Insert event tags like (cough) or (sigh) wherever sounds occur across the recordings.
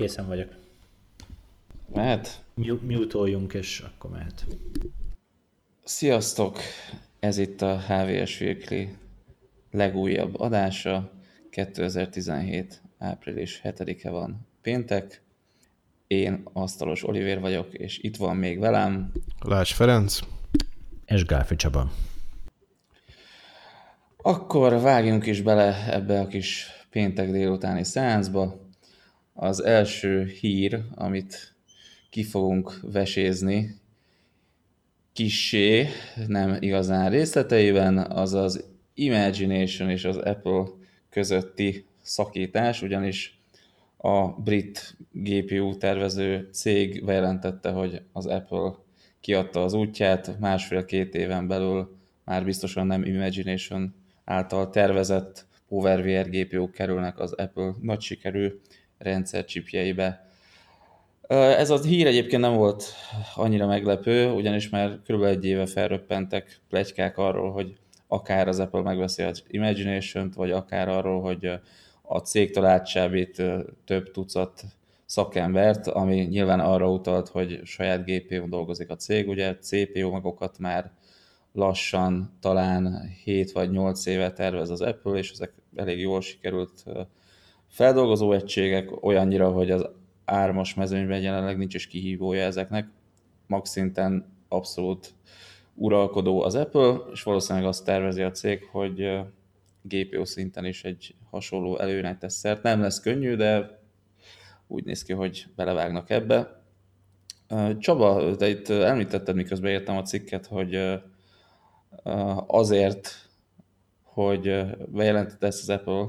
Készen vagyok. Mehet? Mute-oljunk, és akkor mehet. Sziasztok! Ez itt a HVS Weekly legújabb adása. 2017. április 7-e van péntek. Én Asztalos Olivér vagyok, és itt van még velem. Lász Ferenc. És Gálfi Csaba. Akkor vágjunk is bele ebbe a kis péntek délutáni szeánszba. Az első hír, amit ki fogunk vesézni, kissé, nem igazán részleteiben, az az Imagination és az Apple közötti szakítás, ugyanis a brit GPU tervező cég bejelentette, hogy az Apple kiadta az útját, másfél-két éven belül már biztosan nem Imagination által tervezett PowerVR GPU kerülnek az Apple nagy sikerű rendszercsipjeibe. Ez a hír egyébként nem volt annyira meglepő, ugyanis már kb. egy éve felröppentek plegykák arról, hogy akár az Apple megveszi az Imagination-t, vagy akár arról, hogy a cégtől átsábít több tucat szakembert, ami nyilván arra utalt, hogy saját GPU dolgozik a cég, ugye CPU magokat már lassan talán 7 vagy 8 éve tervez az Apple, és ezek elég jól sikerült feldolgozó egységek, olyannyira, hogy az ármas mezőnyben jelenleg nincs is kihívója ezeknek. Max szinten abszolút uralkodó az Apple, és valószínűleg azt tervezi a cég, hogy GPU szinten is egy hasonló előnynek tesz szert. Nem lesz könnyű, de úgy néz ki, hogy belevágnak ebbe. Csaba, te itt említetted, miközben értem a cikket, hogy azért, hogy bejelentette ezt az Apple,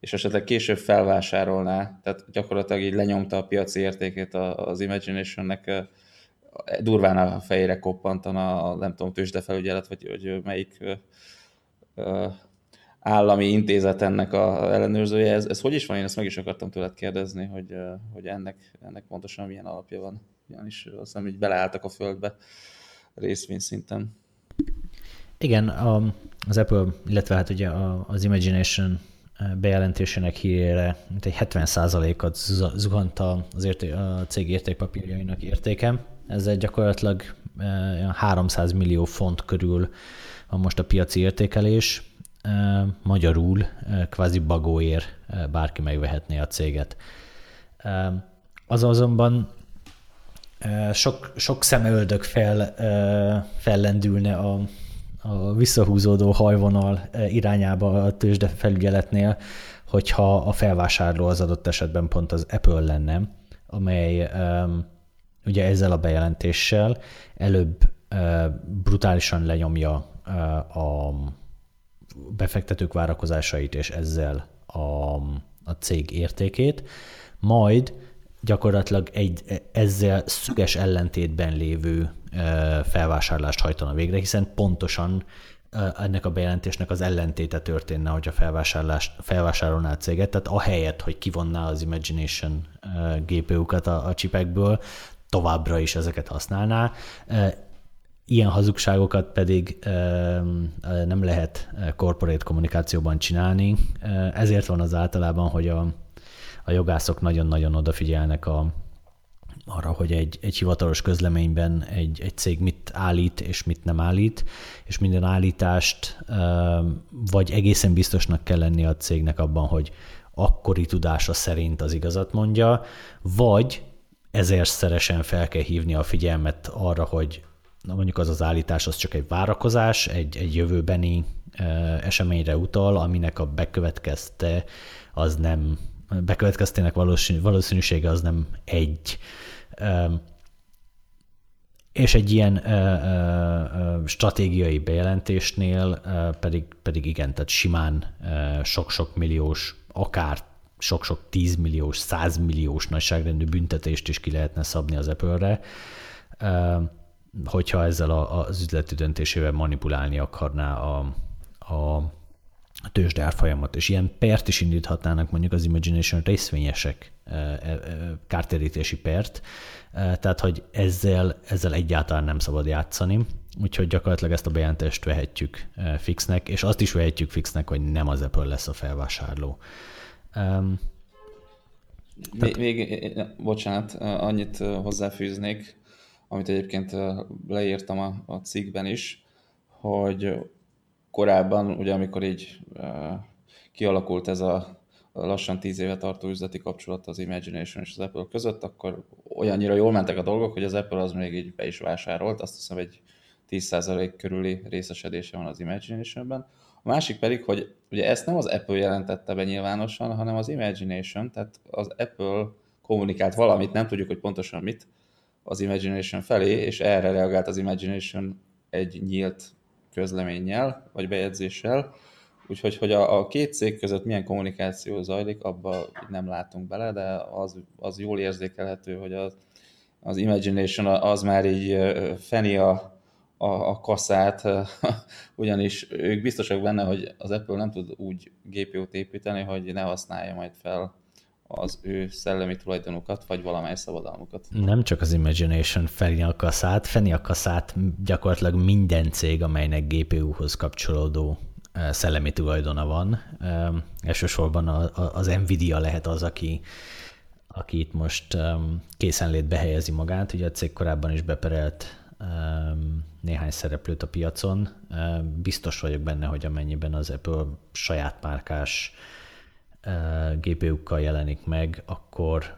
és esetleg később felvásárolná, tehát gyakorlatilag így lenyomta a piaci értékét az Imagination-nek, durván a fejére koppantana a, nem tudom, tőzsdefelügyelet, vagy hogy melyik állami intézet ennek a ellenőrzője. Ez, ez hogy is van? Én ezt meg is akartam tőled kérdezni, hogy, hogy ennek, ennek pontosan milyen alapja van. Ugyanis azt hiszem, hogy beleálltak a földbe részvényszinten. Igen, a, az Apple, illetve hát ugye az Imagination bejelentésének hírére mint egy 70%-at zuhant az érté- a cég értékpapírjainak értéke. egy gyakorlatilag 300 millió font körül van most a piaci értékelés. Magyarul kvázi bagóér bárki megvehetné a céget. Az azonban sok, sok szemöldök fel, fellendülne a, a visszahúzódó hajvonal eh, irányába a tőzsde felügyeletnél, hogyha a felvásárló az adott esetben pont az Apple lenne, amely ugye ezzel a bejelentéssel előbb uh, brutálisan lenyomja uh, a befektetők várakozásait, és ezzel a, a cég értékét, majd gyakorlatilag egy ezzel szüges ellentétben lévő felvásárlást hajtana végre, hiszen pontosan ennek a bejelentésnek az ellentéte történne, hogyha felvásárlást, felvásárolná a céget, tehát ahelyett, hogy kivonná az Imagination GPU-kat a, a csipekből, továbbra is ezeket használná. Ilyen hazugságokat pedig nem lehet corporate kommunikációban csinálni, ezért van az általában, hogy a, a jogászok nagyon-nagyon odafigyelnek a, arra, hogy egy, egy hivatalos közleményben egy, egy cég mit állít és mit nem állít, és minden állítást vagy egészen biztosnak kell lenni a cégnek abban, hogy akkori tudása szerint az igazat mondja, vagy ezért szeresen fel kell hívni a figyelmet arra, hogy na mondjuk az az állítás az csak egy várakozás, egy, egy jövőbeni eseményre utal, aminek a bekövetkezte az nem bekövetkeztének valószínűsége az nem egy. És egy ilyen stratégiai bejelentésnél pedig, pedig igen, tehát simán sok-sok milliós, akár sok-sok tízmilliós, százmilliós nagyságrendű büntetést is ki lehetne szabni az Apple-re, hogyha ezzel az üzleti döntésével manipulálni akarná a, a tőzsde árfolyamat, és ilyen pert is indíthatnának mondjuk az Imagination részvényesek kártérítési pert, tehát hogy ezzel, ezzel egyáltalán nem szabad játszani, úgyhogy gyakorlatilag ezt a bejelentést vehetjük fixnek, és azt is vehetjük fixnek, hogy nem az Apple lesz a felvásárló. Tehát... Még, még, bocsánat, annyit hozzáfűznék, amit egyébként leírtam a, a cikkben is, hogy korábban, ugye amikor így kialakult ez a lassan tíz éve tartó üzleti kapcsolat az Imagination és az Apple között, akkor olyannyira jól mentek a dolgok, hogy az Apple az még így be is vásárolt, azt hiszem egy 10% körüli részesedése van az Imagination-ben. A másik pedig, hogy ugye ezt nem az Apple jelentette be nyilvánosan, hanem az Imagination, tehát az Apple kommunikált valamit, nem tudjuk, hogy pontosan mit, az Imagination felé, és erre reagált az Imagination egy nyílt közleménnyel, vagy bejegyzéssel, úgyhogy hogy a, a két cég között milyen kommunikáció zajlik, abba nem látunk bele, de az, az jól érzékelhető, hogy az, az Imagination az már így feni a, a, a kaszát, (laughs) ugyanis ők biztosak benne, hogy az Apple nem tud úgy GPU-t építeni, hogy ne használja majd fel az ő szellemi tulajdonukat, vagy valamely szabadalmukat. Nem csak az Imagination feni a kaszát, feni a kaszát gyakorlatilag minden cég, amelynek GPU-hoz kapcsolódó szellemi tulajdona van. Elsősorban az Nvidia lehet az, aki, aki itt most készenlétbe helyezi magát. Ugye a cég korábban is beperelt néhány szereplőt a piacon. Biztos vagyok benne, hogy amennyiben az Apple saját márkás GPU-kkal jelenik meg, akkor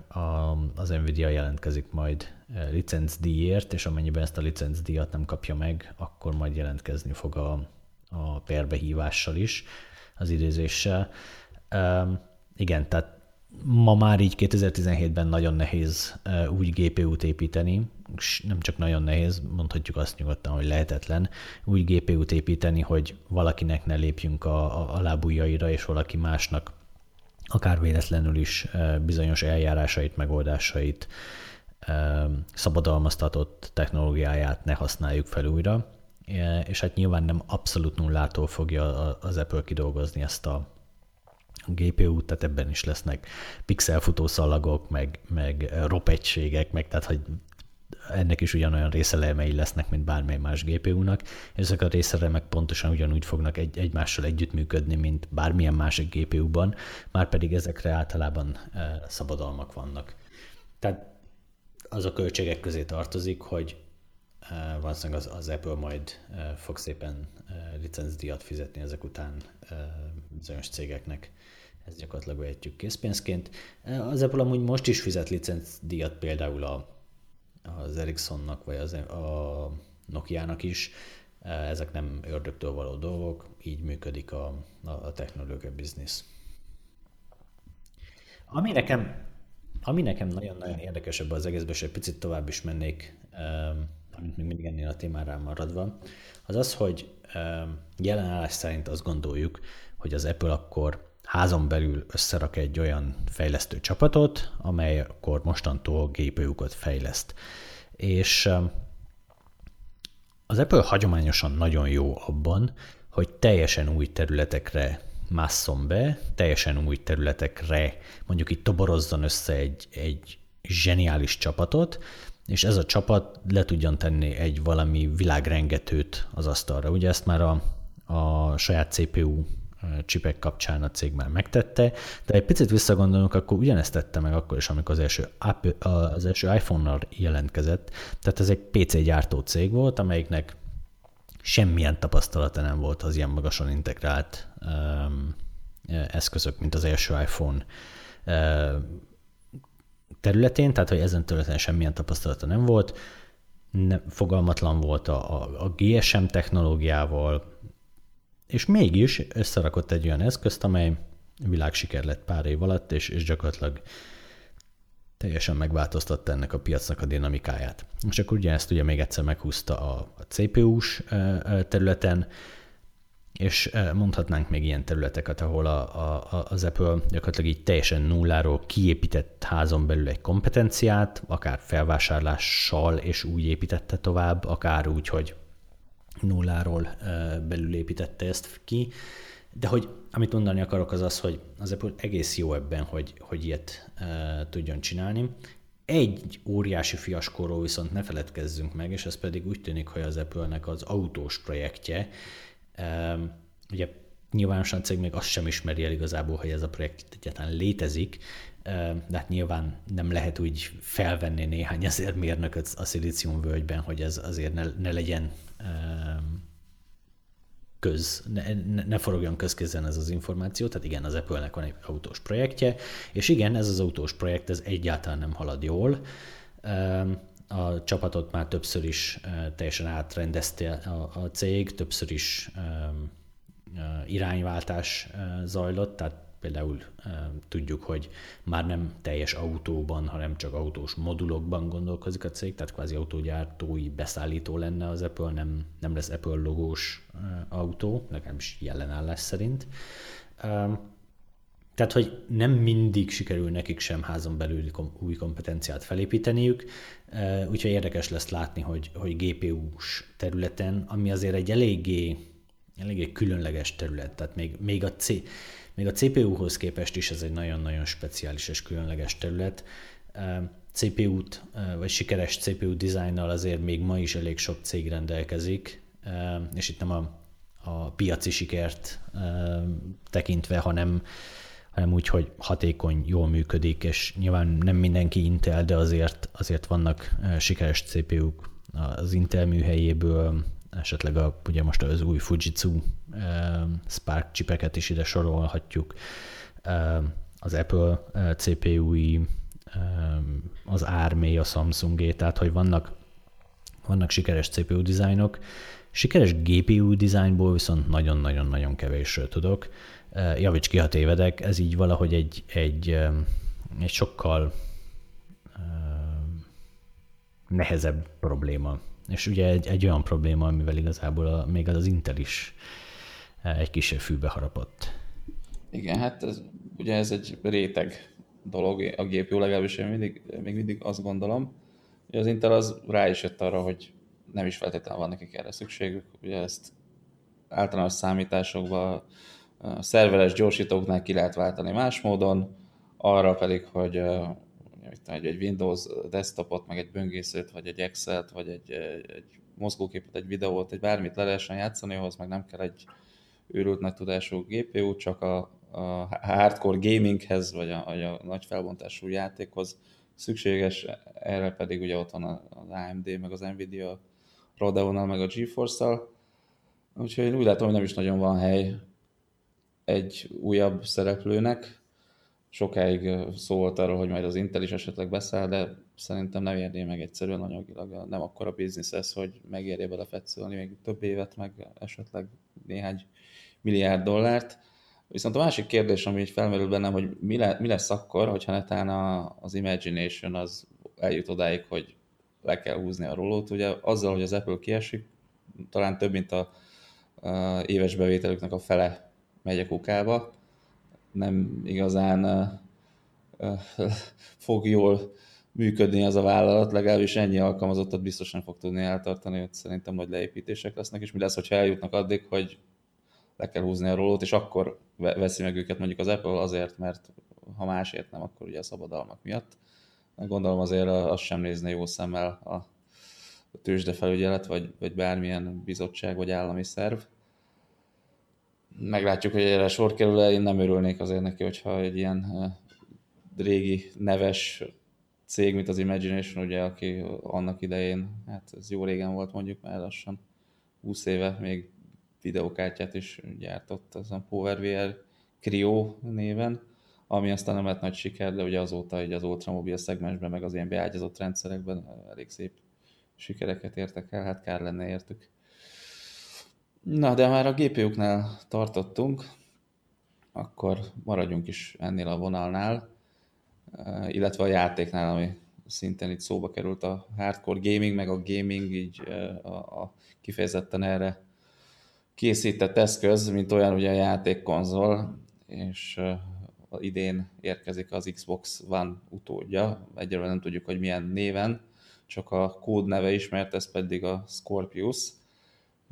az Nvidia jelentkezik majd licencdíjért, és amennyiben ezt a licencdíjat nem kapja meg, akkor majd jelentkezni fog a, a perbehívással is, az idézéssel. Igen, tehát ma már így 2017-ben nagyon nehéz úgy GPU-t építeni, és nem csak nagyon nehéz, mondhatjuk azt nyugodtan, hogy lehetetlen, úgy GPU-t építeni, hogy valakinek ne lépjünk a, a, a lábujjaira, és valaki másnak akár véletlenül is bizonyos eljárásait, megoldásait, szabadalmaztatott technológiáját ne használjuk fel újra, és hát nyilván nem abszolút nullától fogja az Apple kidolgozni ezt a GPU-t, tehát ebben is lesznek pixelfutószalagok, meg, meg ropegységek, meg tehát, hogy ennek is ugyanolyan részelemei lesznek, mint bármely más GPU-nak, ezek a részelemek pontosan ugyanúgy fognak egy, egymással együttműködni, mint bármilyen másik GPU-ban, már pedig ezekre általában e, szabadalmak vannak. Tehát az a költségek közé tartozik, hogy e, valószínűleg az, az Apple majd e, fog szépen licencdíjat fizetni ezek után bizonyos cégeknek. Ezt gyakorlatilag vehetjük készpénzként. Az Apple amúgy most is fizet licencdíjat például a az Ericssonnak, vagy az, a Nokia-nak is. Ezek nem ördögtől való dolgok, így működik a, a, technológia biznisz. Ami nekem, ami nekem nagyon-nagyon érdekes ebben az egészben, és egy picit tovább is mennék, amit még mindig ennél a témára maradva, az az, hogy jelen állás szerint azt gondoljuk, hogy az Apple akkor házon belül összerak egy olyan fejlesztő csapatot, amely akkor mostantól GPU-kat fejleszt. És az Apple hagyományosan nagyon jó abban, hogy teljesen új területekre másszon be, teljesen új területekre mondjuk itt toborozzon össze egy, egy zseniális csapatot, és ez a csapat le tudjon tenni egy valami világrengetőt az asztalra. Ugye ezt már a, a saját CPU csipek kapcsán a cég már megtette, de egy picit visszagondolunk, akkor ugyanezt tette meg akkor is, amikor az első, az első iPhone-nal jelentkezett. Tehát ez egy PC gyártó cég volt, amelyiknek semmilyen tapasztalata nem volt az ilyen magasan integrált um, eszközök, mint az első iPhone um, területén, tehát hogy ezen területen semmilyen tapasztalata nem volt, ne, fogalmatlan volt a, a, a GSM technológiával, és mégis összerakott egy olyan eszközt, amely világsiker lett pár év alatt, és, és gyakorlatilag teljesen megváltoztatta ennek a piacnak a dinamikáját. És akkor ugye ezt ugye még egyszer meghúzta a, a CPU-s területen, és mondhatnánk még ilyen területeket, ahol a, a, az Apple gyakorlatilag így teljesen nulláról kiépített házon belül egy kompetenciát, akár felvásárlással, és úgy építette tovább, akár úgy, hogy nulláról belül építette ezt ki, de hogy amit mondani akarok az az, hogy az Apple egész jó ebben, hogy, hogy ilyet e, tudjon csinálni. Egy óriási fiaskóról viszont ne feledkezzünk meg, és ez pedig úgy tűnik, hogy az Apple-nek az autós projektje. E, ugye nyilvánosan a cég még azt sem ismeri el igazából, hogy ez a projekt egyáltalán létezik, de hát nyilván nem lehet úgy felvenni néhány ezer mérnököt a szilíciumvölgyben, hogy ez azért ne, ne legyen köz, ne, ne, forogjon közkézen ez az információ, tehát igen, az Apple-nek van egy autós projektje, és igen, ez az autós projekt, ez egyáltalán nem halad jól. A csapatot már többször is teljesen átrendezte a, a cég, többször is irányváltás zajlott, tehát például tudjuk, hogy már nem teljes autóban, hanem csak autós modulokban gondolkozik a cég, tehát kvázi autógyártói beszállító lenne az Apple, nem, nem lesz Apple logós autó, legalábbis jelenállás szerint. Tehát, hogy nem mindig sikerül nekik sem házon belül új kompetenciát felépíteniük, úgyhogy érdekes lesz látni, hogy, hogy GPU-s területen, ami azért egy eléggé, eléggé különleges terület, tehát még, még a C, még a CPU-hoz képest is ez egy nagyon-nagyon speciális és különleges terület. CPU-t, vagy sikeres CPU dizájnnal azért még ma is elég sok cég rendelkezik, és itt nem a, a piaci sikert tekintve, hanem, hanem úgy, hogy hatékony, jól működik, és nyilván nem mindenki Intel, de azért, azért vannak sikeres CPU-k az Intel műhelyéből, esetleg a, ugye most az új Fujitsu Spark csipeket is ide sorolhatjuk, az Apple CPU-i, az ARMé, a Samsungé, tehát hogy vannak, vannak sikeres CPU dizájnok, Sikeres GPU dizájnból viszont nagyon-nagyon-nagyon kevésről tudok. Javíts ki, ha tévedek, ez így valahogy egy, egy, egy sokkal nehezebb probléma és ugye egy, egy olyan probléma, amivel igazából a, még az Intel is e, egy kisebb fűbe harapott. Igen, hát ez, ugye ez egy réteg dolog a GPU, legalábbis én mindig, még mindig azt gondolom, hogy az Intel az rá is jött arra, hogy nem is feltétlenül van nekik erre szükségük. Ugye ezt általános számításokban szerveres gyorsítóknál ki lehet váltani más módon, arra pedig, hogy egy, egy Windows desktopot, meg egy böngészőt, vagy egy Excel-t, vagy egy, egy mozgóképet, egy videót, egy bármit le lehessen játszani, ahhoz meg nem kell egy őrült nagy tudású GPU, csak a, a hardcore gaminghez, vagy a, vagy a nagy felbontású játékhoz szükséges, erre pedig ugye ott van az AMD, meg az Nvidia Radeon-nal, meg a GeForce-szal. Úgyhogy én úgy látom, hogy nem is nagyon van hely egy újabb szereplőnek, sokáig szó volt arról, hogy majd az Intel is esetleg beszáll, de szerintem nem érné meg egyszerűen anyagilag, nem akkora biznisz ez, hogy megérje bele fetszölni még több évet, meg esetleg néhány milliárd dollárt. Viszont a másik kérdés, ami így felmerül bennem, hogy mi, le, mi lesz akkor, hogyha netán a, az Imagination az eljut odáig, hogy le kell húzni a rolót. Ugye azzal, hogy az Apple kiesik, talán több, mint a, a éves bevételüknek a fele megy a kukába, nem igazán fog jól működni az a vállalat, legalábbis ennyi alkalmazottat biztosan fog tudni eltartani, hogy szerintem nagy leépítések lesznek, és mi lesz, hogyha eljutnak addig, hogy le kell húzni a rólót, és akkor veszi meg őket mondjuk az Apple azért, mert ha másért nem, akkor ugye a szabadalmak miatt. Gondolom azért azt sem nézne jó szemmel a tőzsdefelügyelet, vagy, vagy bármilyen bizottság, vagy állami szerv meglátjuk, hogy erre sor kerül -e. Én nem örülnék azért neki, hogyha egy ilyen régi, neves cég, mint az Imagination, ugye, aki annak idején, hát ez jó régen volt mondjuk, már lassan 20 éve még videókártyát is gyártott, az a PowerVR Creo néven, ami aztán nem lett nagy siker, de ugye azóta így az ultramobil szegmensben, meg az ilyen beágyazott rendszerekben elég szép sikereket értek el, hát kár lenne értük. Na, de már a GPU-knál tartottunk, akkor maradjunk is ennél a vonalnál, eh, illetve a játéknál, ami szintén itt szóba került a hardcore gaming, meg a gaming így eh, a, a kifejezetten erre készített eszköz, mint olyan ugye a játékkonzol, és uh, idén érkezik az Xbox One utódja, egyelőre nem tudjuk, hogy milyen néven, csak a kód neve ismert, ez pedig a Scorpius,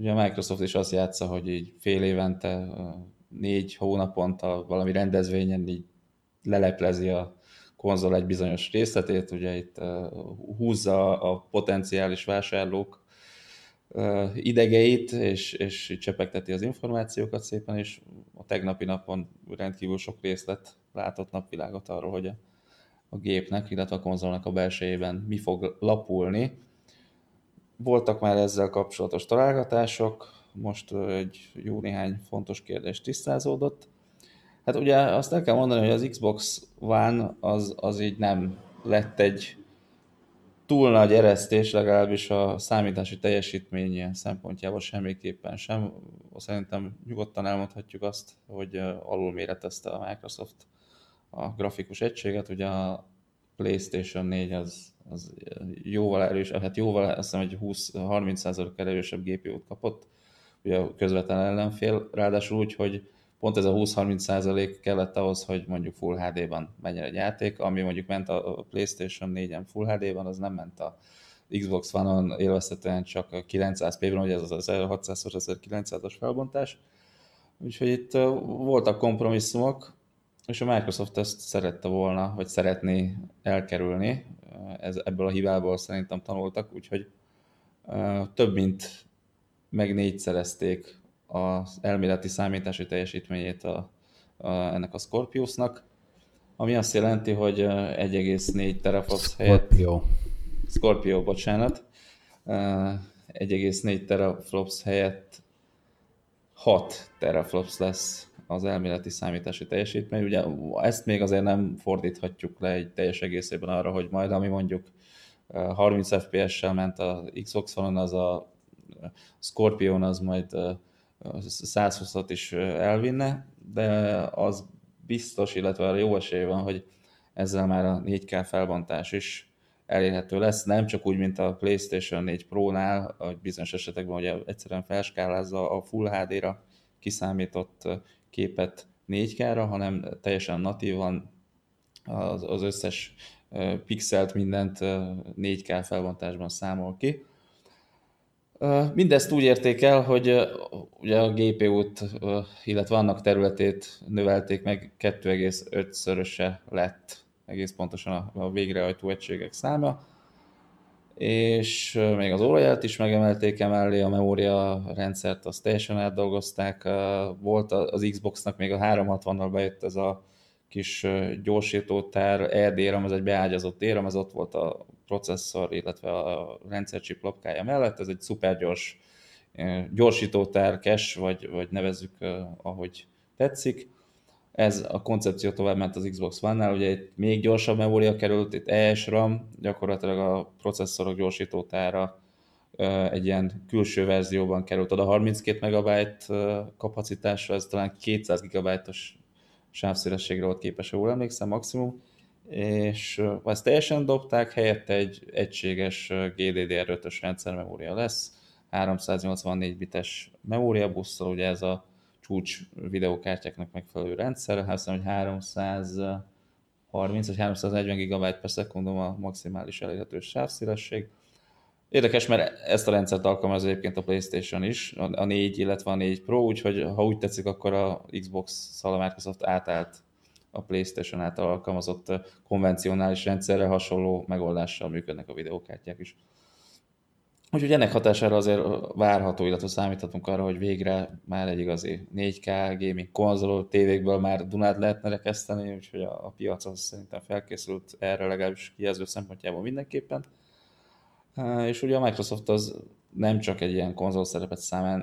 Ugye a Microsoft is azt játsza, hogy így fél évente, négy hónaponta valami rendezvényen így leleplezi a konzol egy bizonyos részletét, ugye itt húzza a potenciális vásárlók idegeit, és, és csepegteti az információkat szépen, és a tegnapi napon rendkívül sok részlet látott napvilágot arról, hogy a a gépnek, illetve a konzolnak a belsejében mi fog lapulni. Voltak már ezzel kapcsolatos találgatások, most egy jó néhány fontos kérdés tisztázódott. Hát ugye azt el kell mondani, hogy az Xbox One az, az így nem lett egy túl nagy eresztés, legalábbis a számítási teljesítmény szempontjából semmiképpen sem. Szerintem nyugodtan elmondhatjuk azt, hogy alulméretezte a Microsoft a grafikus egységet, ugye a PlayStation 4 az, az jóval erős, hát jóval, azt hiszem, hogy 20-30 erősebb GPU-t kapott, ugye a közvetlen ellenfél, ráadásul úgy, hogy pont ez a 20-30% kellett ahhoz, hogy mondjuk Full HD-ban menjen egy játék, ami mondjuk ment a PlayStation 4-en Full HD-ban, az nem ment a Xbox One-on élvezhetően csak 900p-ben, ugye ez az 1600x1900-as felbontás. Úgyhogy itt voltak kompromisszumok, és a Microsoft ezt szerette volna, vagy szeretné elkerülni. Ez, ebből a hibából szerintem tanultak, úgyhogy több mint meg négyszerezték az elméleti számítási teljesítményét a, a, ennek a Scorpiusnak, ami azt jelenti, hogy 1,4 teraflops helyett... Scorpio. Scorpio, bocsánat. 1,4 teraflops helyett 6 teraflops lesz az elméleti számítási teljesítmény. Ugye ezt még azért nem fordíthatjuk le egy teljes egészében arra, hogy majd ami mondjuk 30 FPS-sel ment a Xbox One, az a Scorpion az majd 120-at is elvinne, de az biztos, illetve jó esély van, hogy ezzel már a 4K felbontás is elérhető lesz, nem csak úgy, mint a PlayStation 4 Pro-nál, hogy bizonyos esetekben ugye egyszerűen felskálázza a Full HD-ra kiszámított képet 4K-ra, hanem teljesen natívan az, az összes pixelt mindent 4K felbontásban számol ki. Mindezt úgy érték el, hogy ugye a GPU-t, illetve annak területét növelték meg 2,5-szöröse lett egész pontosan a végrehajtó egységek száma, és még az olaját is megemelték emellé, a memória rendszert azt teljesen átdolgozták. Volt az Xboxnak még a 360-nal bejött ez a kis gyorsítótár, EDRAM, ez egy beágyazott DRAM, ez ott volt a processzor, illetve a rendszercsip lapkája mellett, ez egy szuper gyors gyorsítótár, cache, vagy, vagy nevezzük, ahogy tetszik. Ez a koncepció tovább ment az Xbox One-nál, ugye itt még gyorsabb memória került, itt ESRAM, gyakorlatilag a processzorok gyorsítótára egy ilyen külső verzióban került oda. 32 MB kapacitásra, ez talán 200 GB-os sávszélességre volt képes, jól emlékszem, maximum, és ezt teljesen dobták, helyette egy egységes GDDR5-ös rendszermemória lesz, 384 bites memóriabusszal, ugye ez a csúcs videókártyáknak megfelelő rendszer, azt hiszem, hogy 330 vagy 340 GB per szekundum a maximális elérhető sávszélesség. Érdekes, mert ezt a rendszert alkalmaz egyébként a PlayStation is, a 4, illetve a 4 Pro, úgyhogy ha úgy tetszik, akkor a Xbox-szal a Microsoft átállt a PlayStation által alkalmazott konvencionális rendszerre hasonló megoldással működnek a videókártyák is. Úgyhogy ennek hatására azért várható, illetve számíthatunk arra, hogy végre már egy igazi 4K gaming konzol, tévékből már Dunát lehetne rekeszteni, úgyhogy a, a piac az szerintem felkészült erre legalábbis kijelző szempontjából mindenképpen. És ugye a Microsoft az nem csak egy ilyen konzol szerepet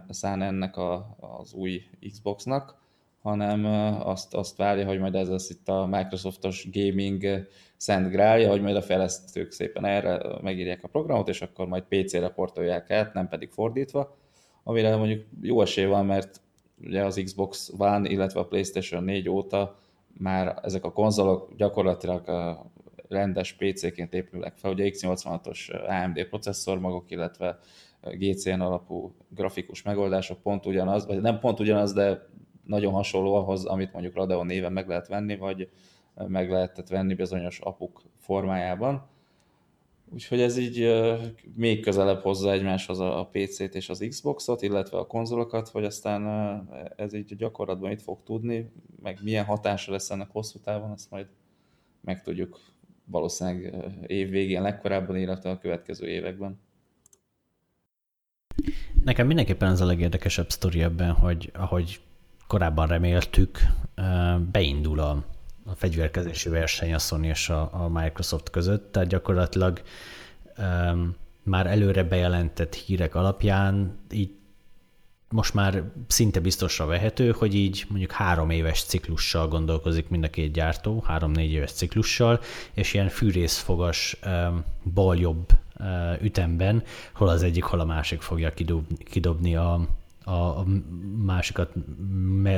szán ennek a, az új Xboxnak, hanem azt, azt várja, hogy majd ez lesz itt a Microsoftos gaming szent grálja, hogy majd a fejlesztők szépen erre megírják a programot, és akkor majd PC-re portolják át, nem pedig fordítva, amire mondjuk jó esély van, mert ugye az Xbox One, illetve a PlayStation 4 óta már ezek a konzolok gyakorlatilag a rendes PC-ként épülnek fel, ugye x86-os AMD processzor maguk, illetve GCN alapú grafikus megoldások pont ugyanaz, vagy nem pont ugyanaz, de nagyon hasonló ahhoz, amit mondjuk Radeon néven meg lehet venni, vagy meg lehetett venni bizonyos apuk formájában. Úgyhogy ez így még közelebb hozza egymáshoz a PC-t és az Xbox-ot, illetve a konzolokat, hogy aztán ez így gyakorlatban itt fog tudni, meg milyen hatása lesz ennek hosszú távon, azt majd megtudjuk valószínűleg év végén legkorábban, illetve a következő években. Nekem mindenképpen ez a legérdekesebb sztori ebben, hogy ahogy korábban reméltük, beindul a a fegyverkezési verseny a Sony és a, a Microsoft között, tehát gyakorlatilag um, már előre bejelentett hírek alapján így most már szinte biztosra vehető, hogy így mondjuk három éves ciklussal gondolkozik mind a két gyártó, három-négy éves ciklussal, és ilyen fűrészfogas bal-jobb ütemben, hol az egyik, hol a másik fogja kidobni a, a, másikat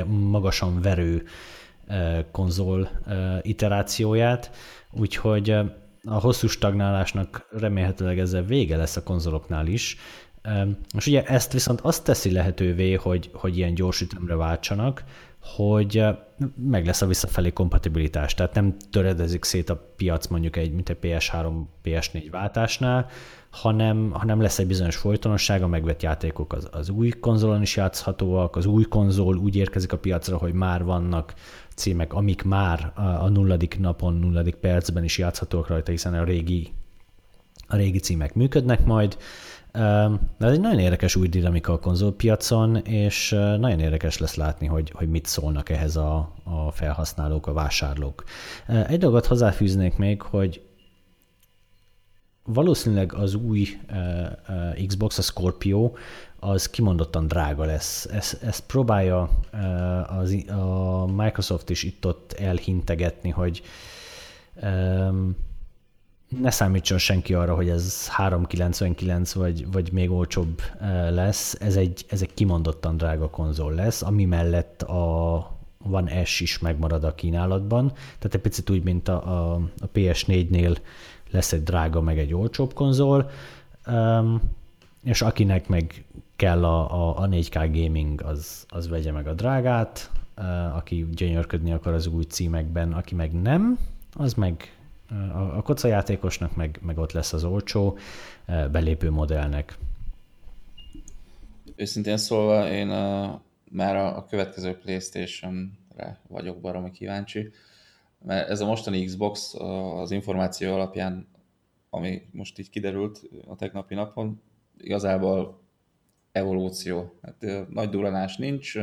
magasan verő konzol iterációját, úgyhogy a hosszú stagnálásnak remélhetőleg ezzel vége lesz a konzoloknál is, és ugye ezt viszont azt teszi lehetővé, hogy, hogy ilyen gyors ütemre váltsanak, hogy meg lesz a visszafelé kompatibilitás. Tehát nem töredezik szét a piac mondjuk egy, mint egy PS3, PS4 váltásnál, hanem, hanem lesz egy bizonyos folytonosság, a megvett játékok az, az új konzolon is játszhatóak, az új konzol úgy érkezik a piacra, hogy már vannak címek, amik már a nulladik napon, nulladik percben is játszhatóak rajta, hiszen a régi, a régi címek működnek majd, de ez egy nagyon érdekes új dinamika a konzolpiacon, és nagyon érdekes lesz látni, hogy, hogy mit szólnak ehhez a, a felhasználók, a vásárlók. Egy dolgot hozzáfűznék még, hogy valószínűleg az új Xbox, a Scorpio, az kimondottan drága lesz. Ezt, ezt próbálja az, a Microsoft is itt-ott elhintegetni, hogy ne számítson senki arra, hogy ez 399 vagy, vagy még olcsóbb lesz. Ez egy, ez egy kimondottan drága konzol lesz, ami mellett a One S is megmarad a kínálatban. Tehát egy picit úgy, mint a, a, a PS4-nél lesz egy drága, meg egy olcsóbb konzol. Um, és akinek meg kell a, a, a 4K gaming, az, az vegye meg a drágát, uh, aki gyönyörködni akar az új címekben, aki meg nem, az meg a, a kocajátékosnak meg, meg ott lesz az olcsó belépő modellnek. Őszintén szólva, én a, már a, a következő Playstation-re vagyok baromi kíváncsi, mert ez a mostani Xbox az információ alapján, ami most így kiderült a tegnapi napon, igazából evolúció. Hát, nagy duranás nincs,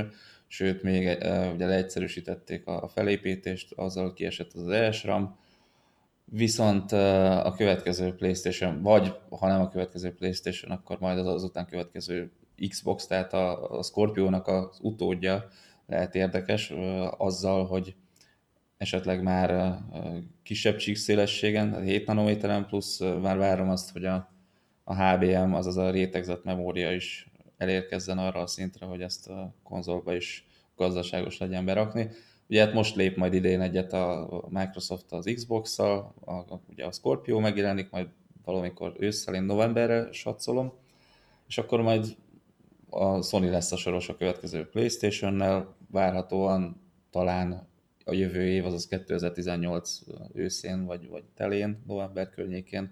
sőt, még ugye leegyszerűsítették a felépítést, azzal kiesett az ESRAM, Viszont a következő PlayStation, vagy ha nem a következő PlayStation, akkor majd az azután következő Xbox, tehát a, a Scorpio-nak az utódja lehet érdekes azzal, hogy esetleg már kisebb csíkszélességen, 7 nanométeren plusz már várom azt, hogy a, a HBM, azaz a rétegzett memória is elérkezzen arra a szintre, hogy ezt a konzolba is gazdaságos legyen berakni. Ugye hát most lép majd idén egyet a Microsoft az Xbox-szal, a, a, ugye a Scorpio megjelenik, majd valamikor ősszel, én novemberre satszolom, és akkor majd a Sony lesz a soros a következő Playstation-nel, várhatóan talán a jövő év, azaz 2018 őszén vagy, vagy telén, november környékén,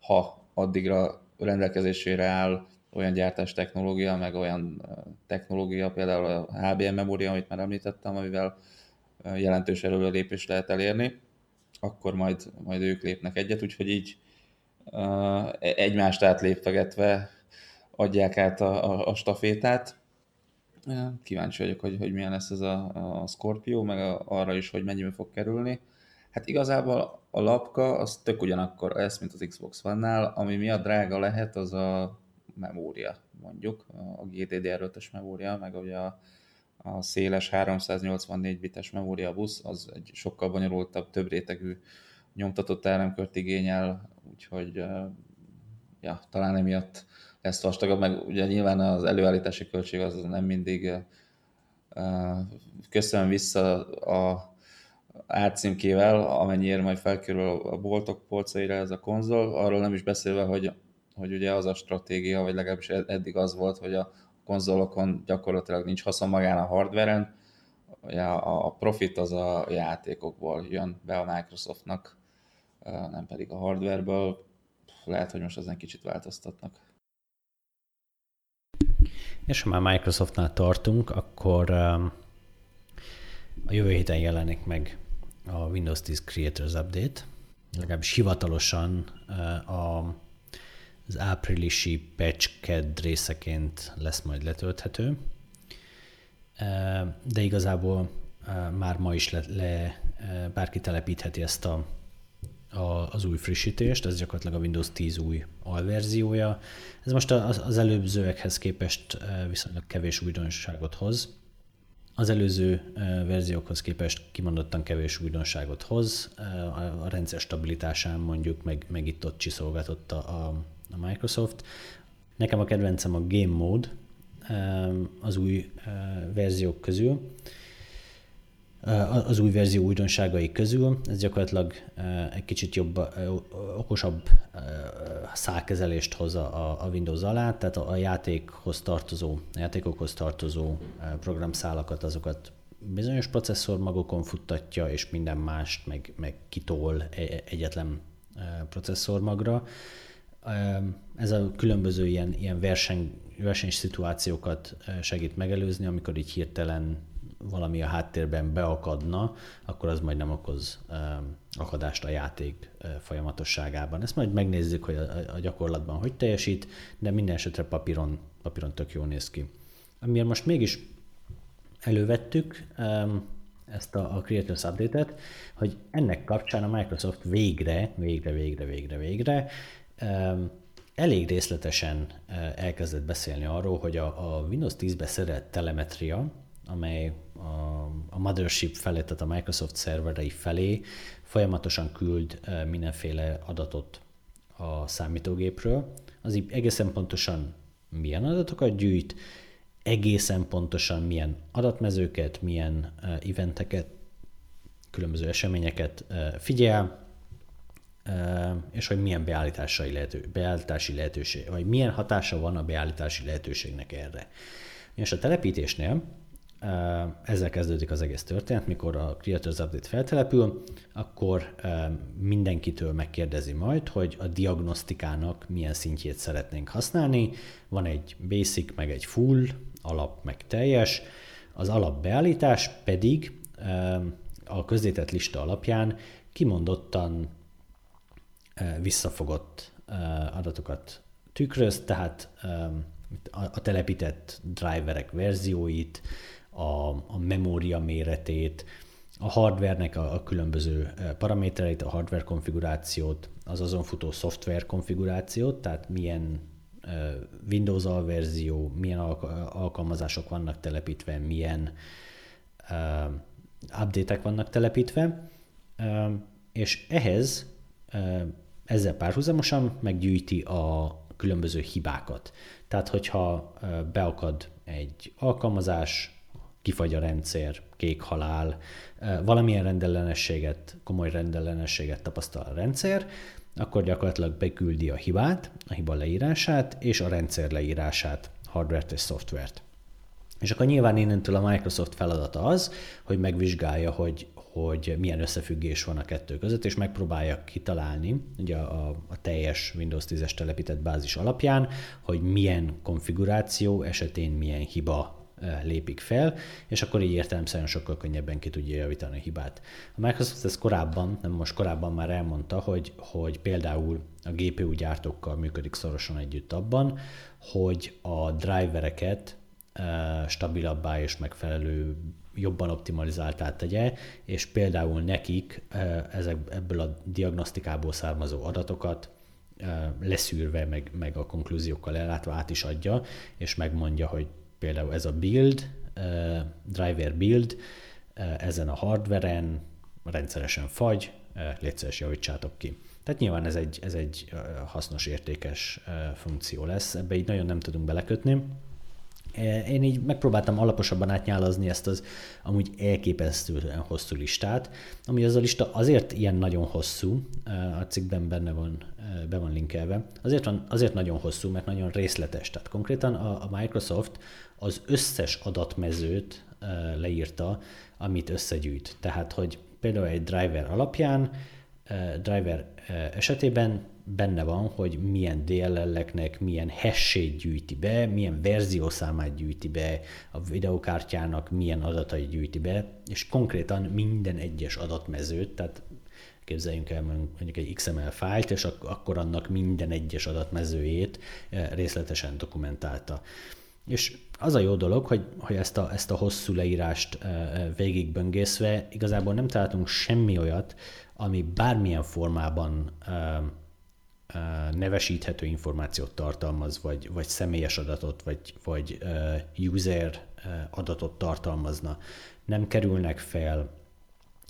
ha addigra rendelkezésére áll olyan gyártás technológia, meg olyan technológia, például a HBM memória, amit már említettem, amivel jelentős előrelépést lehet elérni, akkor majd, majd ők lépnek egyet, úgyhogy így egymást átlépvegetve adják át a, a, a stafétát. Kíváncsi vagyok, hogy, hogy milyen lesz ez a, a Scorpio, meg a, arra is, hogy mennyibe fog kerülni. Hát igazából a lapka az tök ugyanakkor lesz, mint az Xbox One-nál, ami miatt drága lehet, az a memória, mondjuk, a GDDR5-ös memória, meg ugye a, a széles 384 bites memória busz, az egy sokkal bonyolultabb, több rétegű nyomtatott áramkört igényel, úgyhogy ja, talán emiatt lesz vastagabb, meg ugye nyilván az előállítási költség az nem mindig köszön vissza a átcímkével, amennyiért majd felkerül a boltok polcaira ez a konzol, arról nem is beszélve, hogy, hogy ugye az a stratégia, vagy legalábbis eddig az volt, hogy a konzolokon gyakorlatilag nincs haszon magán a hardveren, a profit az a játékokból jön be a Microsoftnak, nem pedig a hardwareből. Lehet, hogy most ezen kicsit változtatnak. És ha már Microsoftnál tartunk, akkor a jövő héten jelenik meg a Windows 10 Creators Update, legalábbis hivatalosan a az áprilisi patch részeként lesz majd letölthető, de igazából már ma is le, bárki telepítheti ezt a, a, az új frissítést, ez gyakorlatilag a Windows 10 új alverziója. Ez most az, az előzőekhez képest viszonylag kevés újdonságot hoz. Az előző verziókhoz képest kimondottan kevés újdonságot hoz. A rendszer stabilitásán mondjuk meg, meg itt ott csiszolgatott a, a Microsoft. Nekem a kedvencem a Game Mode az új verziók közül az új verzió újdonságai közül. Ez gyakorlatilag egy kicsit jobb, okosabb szálkezelést hoz a, Windows alá, tehát a játékhoz tartozó, a játékokhoz tartozó programszálakat, azokat bizonyos processzormagokon futtatja, és minden mást meg, meg kitol e, egyetlen processzormagra. Ez a különböző ilyen, ilyen verseny, versenyszituációkat segít megelőzni, amikor így hirtelen valami a háttérben beakadna, akkor az majd nem okoz akadást a játék folyamatosságában. Ezt majd megnézzük, hogy a, a gyakorlatban hogy teljesít, de minden esetre papíron, papíron tök jól néz ki. Amiért most mégis elővettük ezt a, a Creators Update-et, hogy ennek kapcsán a Microsoft végre, végre, végre, végre, végre elég részletesen elkezdett beszélni arról, hogy a, a Windows 10-be szerelt telemetria, amely a, a mothership felé, tehát a Microsoft szerverei felé folyamatosan küld mindenféle adatot a számítógépről. Az egészen pontosan milyen adatokat gyűjt, egészen pontosan milyen adatmezőket, milyen eventeket, különböző eseményeket figyel, és hogy milyen beállítási, lehető, beállítási lehetőség, vagy milyen hatása van a beállítási lehetőségnek erre. És a telepítésnél ezzel kezdődik az egész történet, mikor a Creators Update feltelepül, akkor mindenkitől megkérdezi majd, hogy a diagnosztikának milyen szintjét szeretnénk használni. Van egy basic, meg egy full, alap, meg teljes. Az alapbeállítás pedig a közzétett lista alapján kimondottan visszafogott adatokat tükröz, tehát a telepített driverek verzióit, a, a memória méretét, a hardvernek a, a különböző paramétereit, a hardware konfigurációt, az azon futó szoftver konfigurációt, tehát milyen Windows alverzió, milyen alkalmazások vannak telepítve, milyen uh, update-ek vannak telepítve, és ehhez ezzel párhuzamosan meggyűjti a különböző hibákat. Tehát, hogyha beakad egy alkalmazás, kifagy a rendszer, kék halál, valamilyen rendellenességet, komoly rendellenességet tapasztal a rendszer, akkor gyakorlatilag beküldi a hibát, a hiba leírását és a rendszer leírását, hardware-t és szoftvert. És akkor nyilván innentől a Microsoft feladata az, hogy megvizsgálja, hogy, hogy milyen összefüggés van a kettő között, és megpróbálja kitalálni ugye a, a teljes Windows 10-es telepített bázis alapján, hogy milyen konfiguráció esetén milyen hiba lépik fel, és akkor így értelemszerűen sokkal könnyebben ki tudja javítani a hibát. A Microsoft ezt korábban, nem most korábban már elmondta, hogy, hogy például a GPU gyártókkal működik szorosan együtt abban, hogy a drivereket stabilabbá és megfelelő jobban optimalizáltá tegye, és például nekik ezek, ebből a diagnosztikából származó adatokat leszűrve, meg, meg a konklúziókkal ellátva át is adja, és megmondja, hogy például ez a build, driver build, ezen a hardveren rendszeresen fagy, létszeres javítsátok ki. Tehát nyilván ez egy, ez egy hasznos, értékes funkció lesz, ebbe így nagyon nem tudunk belekötni. Én így megpróbáltam alaposabban átnyálazni ezt az amúgy elképesztően hosszú listát, ami az a lista azért ilyen nagyon hosszú, a cikkben benne van, be van linkelve, azért, van, azért nagyon hosszú, mert nagyon részletes. Tehát konkrétan a, a Microsoft az összes adatmezőt leírta, amit összegyűjt. Tehát, hogy például egy driver alapján, driver esetében benne van, hogy milyen DLL-eknek milyen hash gyűjti be, milyen verziószámát gyűjti be, a videokártyának milyen adatai gyűjti be, és konkrétan minden egyes adatmezőt, tehát képzeljünk el mondjuk egy XML fájlt, és akkor annak minden egyes adatmezőjét részletesen dokumentálta. És az a jó dolog, hogy, hogy ezt, a, ezt a hosszú leírást végigböngészve igazából nem találtunk semmi olyat, ami bármilyen formában nevesíthető információt tartalmaz, vagy, vagy személyes adatot, vagy, vagy user adatot tartalmazna. Nem kerülnek fel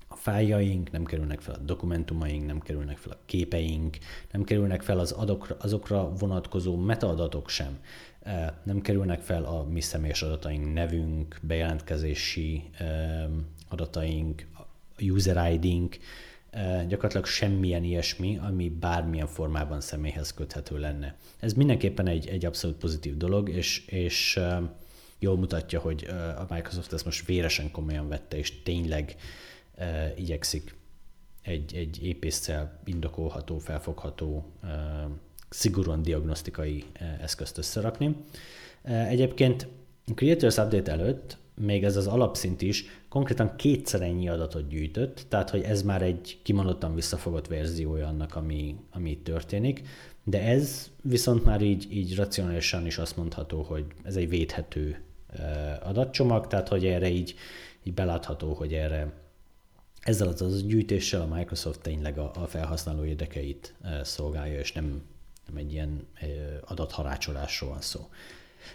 a fájjaink, nem kerülnek fel a dokumentumaink, nem kerülnek fel a képeink, nem kerülnek fel az adokra, azokra vonatkozó metaadatok sem. Nem kerülnek fel a mi személyes adataink, nevünk, bejelentkezési adataink, user ID-nk, gyakorlatilag semmilyen ilyesmi, ami bármilyen formában személyhez köthető lenne. Ez mindenképpen egy, egy abszolút pozitív dolog, és, és jól mutatja, hogy a Microsoft ezt most véresen komolyan vette, és tényleg igyekszik egy, egy épésszel indokolható, felfogható, szigorúan diagnosztikai eszközt összerakni. Egyébként Creators Update előtt még ez az alapszint is konkrétan kétszer ennyi adatot gyűjtött, tehát hogy ez már egy kimondottan visszafogott verziója annak, ami, ami történik, de ez viszont már így, így racionálisan is azt mondható, hogy ez egy védhető adatcsomag, tehát hogy erre így, így belátható, hogy erre ezzel az, az gyűjtéssel a Microsoft tényleg a, a felhasználó érdekeit szolgálja, és nem, nem egy ilyen adatharácsolásról van szó.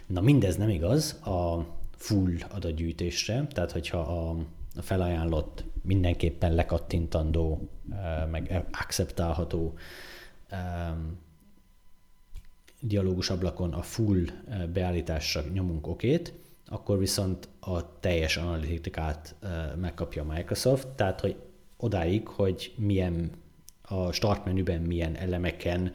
Na mindez nem igaz a full adatgyűjtésre, tehát hogyha a, felajánlott, mindenképpen lekattintandó, meg akceptálható dialógus ablakon a full beállításra nyomunk okét, akkor viszont a teljes analitikát megkapja a Microsoft, tehát hogy odáig, hogy milyen a start menüben milyen elemeken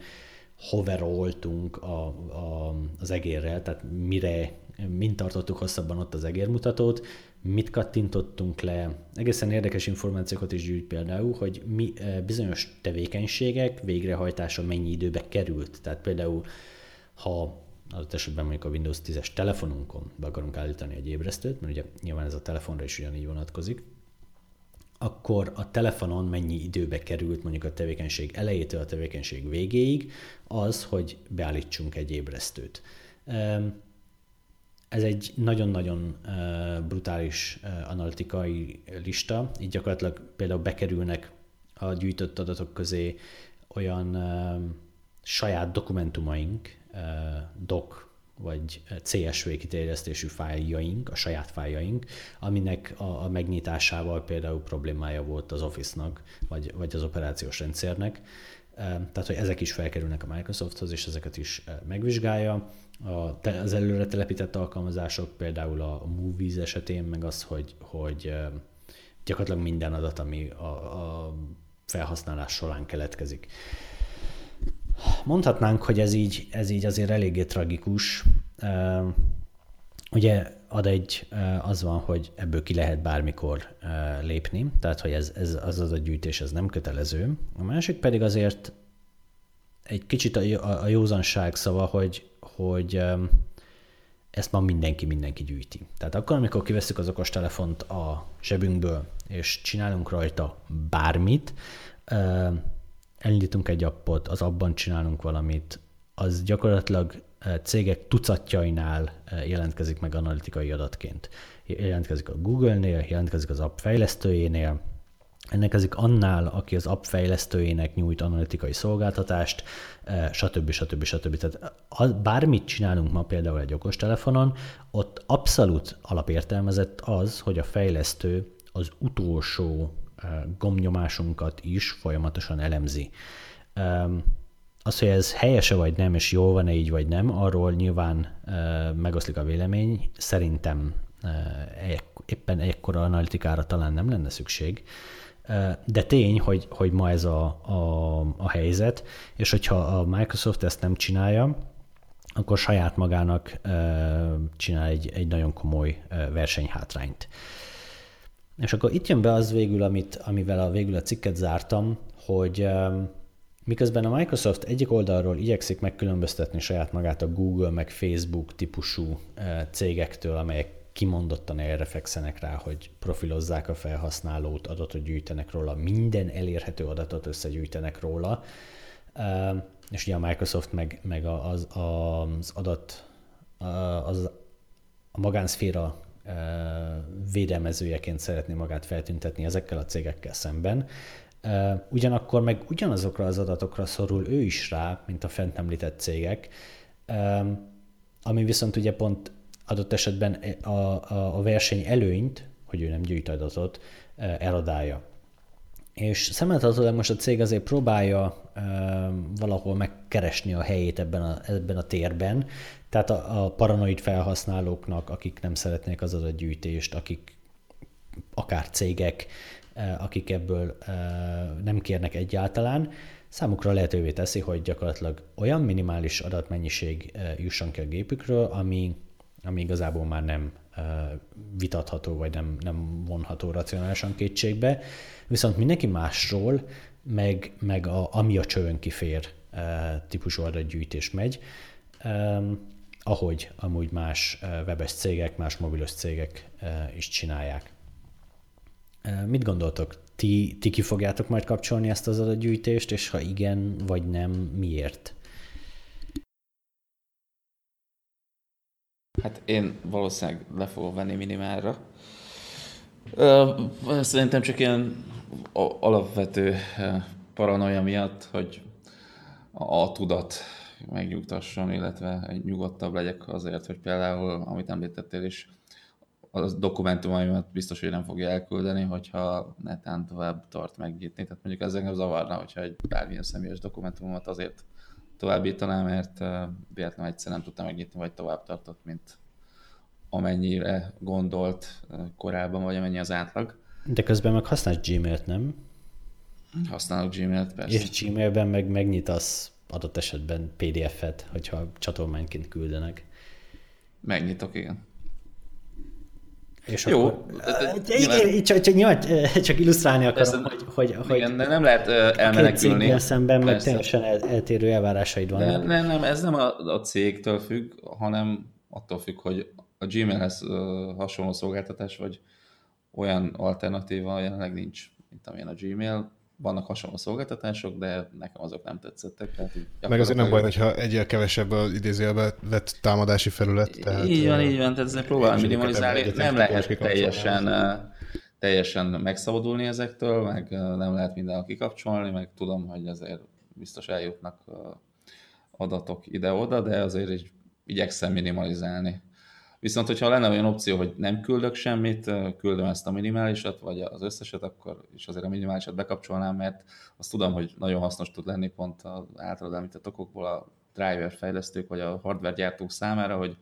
hoveroltunk a, a, az egérrel, tehát mire, mint tartottuk hosszabban ott az egérmutatót, mit kattintottunk le. Egészen érdekes információkat is gyűjt például, hogy mi bizonyos tevékenységek végrehajtása mennyi időbe került. Tehát például, ha adott esetben mondjuk a Windows 10-es telefonunkon be akarunk állítani egy ébresztőt, mert ugye nyilván ez a telefonra is ugyanígy vonatkozik, akkor a telefonon mennyi időbe került mondjuk a tevékenység elejétől a tevékenység végéig az, hogy beállítsunk egy ébresztőt. Ez egy nagyon-nagyon brutális analitikai lista, így gyakorlatilag például bekerülnek a gyűjtött adatok közé olyan saját dokumentumaink, doc vagy CSV kiterjesztésű fájljaink, a saját fájljaink, aminek a, a megnyitásával például problémája volt az Office-nak, vagy, vagy az operációs rendszernek. Tehát, hogy ezek is felkerülnek a Microsofthoz, és ezeket is megvizsgálja. A, az előre telepített alkalmazások, például a Movies esetén, meg az, hogy, hogy gyakorlatilag minden adat, ami a, a felhasználás során keletkezik. Mondhatnánk, hogy ez így, ez így azért eléggé tragikus. Ugye ad egy, az van, hogy ebből ki lehet bármikor lépni, tehát hogy ez, ez az az a gyűjtés, ez nem kötelező. A másik pedig azért egy kicsit a, a józanság szava, hogy, hogy ezt ma mindenki mindenki gyűjti. Tehát akkor, amikor kiveszünk az okostelefont a zsebünkből, és csinálunk rajta bármit, elindítunk egy appot, az abban csinálunk valamit, az gyakorlatilag eh, cégek tucatjainál eh, jelentkezik meg analitikai adatként. Jelentkezik a Google-nél, jelentkezik az app fejlesztőjénél, jelentkezik annál, aki az app fejlesztőjének nyújt analitikai szolgáltatást, eh, stb. stb. stb. Tehát bármit csinálunk ma például egy okostelefonon, ott abszolút alapértelmezett az, hogy a fejlesztő az utolsó gomnyomásunkat is folyamatosan elemzi. Az, hogy ez helyese vagy nem, és jól van-e így vagy nem, arról nyilván megoszlik a vélemény. Szerintem éppen ekkora analitikára talán nem lenne szükség. De tény, hogy, hogy ma ez a, a, a helyzet, és hogyha a Microsoft ezt nem csinálja, akkor saját magának csinál egy, egy nagyon komoly versenyhátrányt. És akkor itt jön be az végül, amit, amivel a végül a cikket zártam, hogy miközben a Microsoft egyik oldalról igyekszik megkülönböztetni saját magát a Google meg Facebook típusú cégektől, amelyek kimondottan erre fekszenek rá, hogy profilozzák a felhasználót, adatot gyűjtenek róla, minden elérhető adatot összegyűjtenek róla, uh, és ugye a Microsoft meg, meg az, az adat az a magánszféra védelmezőjeként szeretné magát feltüntetni ezekkel a cégekkel szemben. Ugyanakkor meg ugyanazokra az adatokra szorul ő is rá, mint a fent említett cégek, ami viszont ugye pont adott esetben a, a, a verseny előnyt, hogy ő nem gyűjt adatot, eladálja. És szemléltetőleg most a cég azért próbálja e, valahol megkeresni a helyét ebben a, ebben a térben, tehát a, a paranoid felhasználóknak, akik nem szeretnék az adatgyűjtést, akik akár cégek, e, akik ebből e, nem kérnek egyáltalán, számukra lehetővé teszi, hogy gyakorlatilag olyan minimális adatmennyiség e, jusson ki a gépükről, ami, ami igazából már nem vitatható, vagy nem, nem vonható racionálisan kétségbe, viszont mindenki másról, meg, meg a, ami a csövön kifér típusú adatgyűjtés megy, ahogy amúgy más webes cégek, más mobilos cégek is csinálják. Mit gondoltok? Ti, ti ki fogjátok majd kapcsolni ezt az adatgyűjtést, és ha igen vagy nem, miért? Hát én valószínűleg le fogom venni minimálra. Szerintem csak ilyen alapvető paranoia miatt, hogy a tudat megnyugtasson, illetve nyugodtabb legyek azért, hogy például, amit említettél is, a dokumentumaimat biztos, hogy nem fogja elküldeni, hogyha netán tovább tart megnyitni. Tehát mondjuk ez engem zavarna, hogyha egy bármilyen személyes dokumentumomat azért továbbítaná, mert véletlenül egyszer nem tudtam megnyitni, vagy tovább tartott, mint amennyire gondolt korábban, vagy amennyi az átlag. De közben meg használsz Gmail-t, nem? Használok Gmail-t, persze. És Gmailben meg megnyitasz adott esetben PDF-et, hogyha csatolmányként küldenek. Megnyitok, igen. És Jó. Akkor, nyilván, csak, csak, nyilván, csak illusztrálni akarom, hogy, hogy, hogy igen, de nem lehet elmenekülni. szemben meg teljesen el, eltérő elvárásaid vannak. Nem, nem, ez nem a, a cégtől függ, hanem attól függ, hogy a Gmailhez hasonló szolgáltatás, vagy olyan alternatíva jelenleg nincs, mint amilyen a Gmail vannak hasonló szolgáltatások, de nekem azok nem tetszettek. Tehát Meg azért nem baj, hogyha egyel kevesebb az idézőjelbe vett támadási felület. Tehát, így van, így van, tehát ezzel próbálom minimalizálni. Nem lehet teljesen, teljesen megszabadulni ezektől, meg nem lehet mindenhol kikapcsolni, meg tudom, hogy azért biztos eljutnak adatok ide-oda, de azért így igyekszem minimalizálni. Viszont, hogyha lenne olyan opció, hogy nem küldök semmit, küldöm ezt a minimálisat, vagy az összeset, akkor is azért a minimálisat bekapcsolnám, mert azt tudom, hogy nagyon hasznos tud lenni pont az általad említett okokból a driver fejlesztők, vagy a hardware gyártók számára, hogy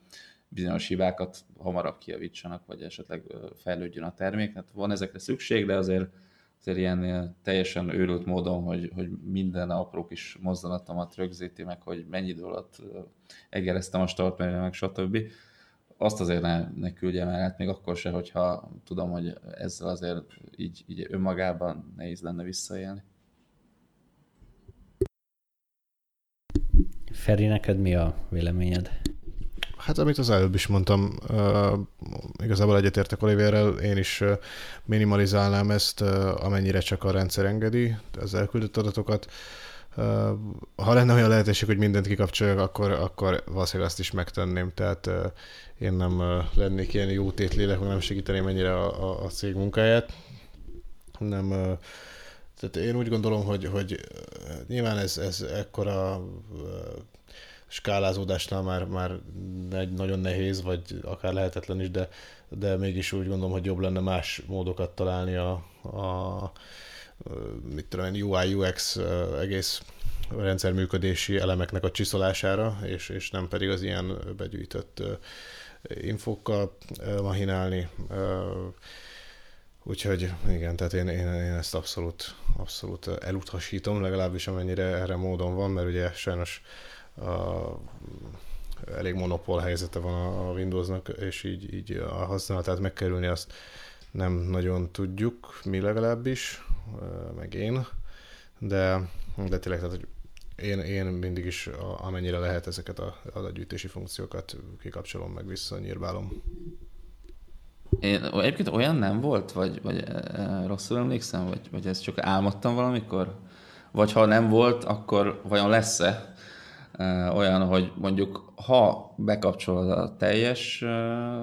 bizonyos hibákat hamarabb kijavítsanak, vagy esetleg fejlődjön a termék. Hát van ezekre szükség, de azért, azért ilyen teljesen őrült módon, hogy, hogy minden apró kis mozdulatomat rögzíti meg, hogy mennyi idő alatt egereztem a startmenüre, meg stb azt azért ne, ne küldjem el, hát még akkor se, hogyha tudom, hogy ezzel azért így, így önmagában nehéz lenne visszaélni. Feri, neked mi a véleményed? Hát amit az előbb is mondtam, uh, igazából egyetértek Oliverrel, én is uh, minimalizálnám ezt, uh, amennyire csak a rendszer engedi, az elküldött adatokat. Uh, ha lenne olyan lehetőség, hogy mindent kikapcsoljak, akkor, akkor valószínűleg azt is megtenném. Tehát én nem lennék ilyen jó tétlélek, meg nem segíteném ennyire a, a, a cég munkáját. Nem, tehát én úgy gondolom, hogy, hogy nyilván ez, ez ekkora skálázódásnál már, már egy nagyon nehéz, vagy akár lehetetlen is, de, de mégis úgy gondolom, hogy jobb lenne más módokat találni a, a mit tudom én, UI, UX egész rendszer működési elemeknek a csiszolására, és, és nem pedig az ilyen begyűjtött infókkal mahinálni. Úgyhogy igen, tehát én, én, én ezt abszolút, abszolút elutasítom, legalábbis amennyire erre módon van, mert ugye sajnos a, elég monopól helyzete van a Windowsnak, és így, így a használatát megkerülni azt nem nagyon tudjuk, mi legalábbis, meg én, de, de tényleg, tehát, hogy én, én mindig is, amennyire lehet ezeket a adatgyűjtési funkciókat kikapcsolom, meg visszanyírbálom. Én, egyébként olyan nem volt, vagy, vagy e, rosszul emlékszem, vagy, vagy ezt csak álmodtam valamikor? Vagy ha nem volt, akkor vajon lesz-e? olyan, hogy mondjuk ha bekapcsolod a teljes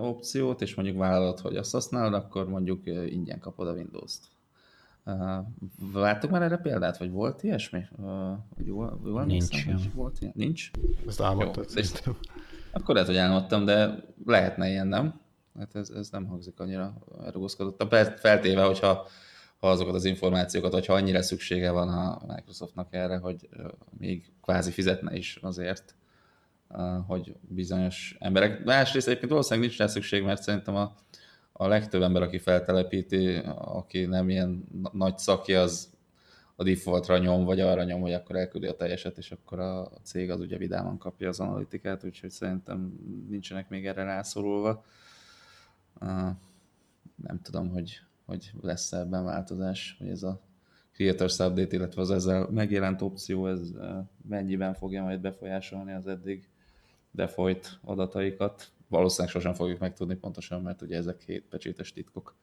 opciót, és mondjuk vállalod, hogy azt használod, akkor mondjuk ingyen kapod a Windows-t. Vártuk már erre példát, vagy volt ilyesmi? Jól, jól Nincs. Volt ilyen? Nincs? Ezt álmodtad Jó, Akkor lehet, hogy álmodtam, de lehetne ilyen, nem? Hát ez, ez nem hangzik annyira rugózkodottan. Feltéve, hogyha ha azokat az információkat, hogyha annyira szüksége van a Microsoftnak erre, hogy még kvázi fizetne is azért, hogy bizonyos emberek. Másrészt egyébként valószínűleg nincs rá szükség, mert szerintem a, a legtöbb ember, aki feltelepíti, aki nem ilyen nagy szaki, az a defaultra nyom, vagy arra nyom, hogy akkor elküldi a teljeset, és akkor a cég az ugye vidáman kapja az analitikát, úgyhogy szerintem nincsenek még erre rászorulva. Nem tudom, hogy hogy lesz -e ebben változás, hogy ez a Creators Update, illetve az ezzel megjelent opció, ez mennyiben fogja majd befolyásolni az eddig defolyt adataikat. Valószínűleg sosem fogjuk megtudni pontosan, mert ugye ezek hétpecsétes titkok.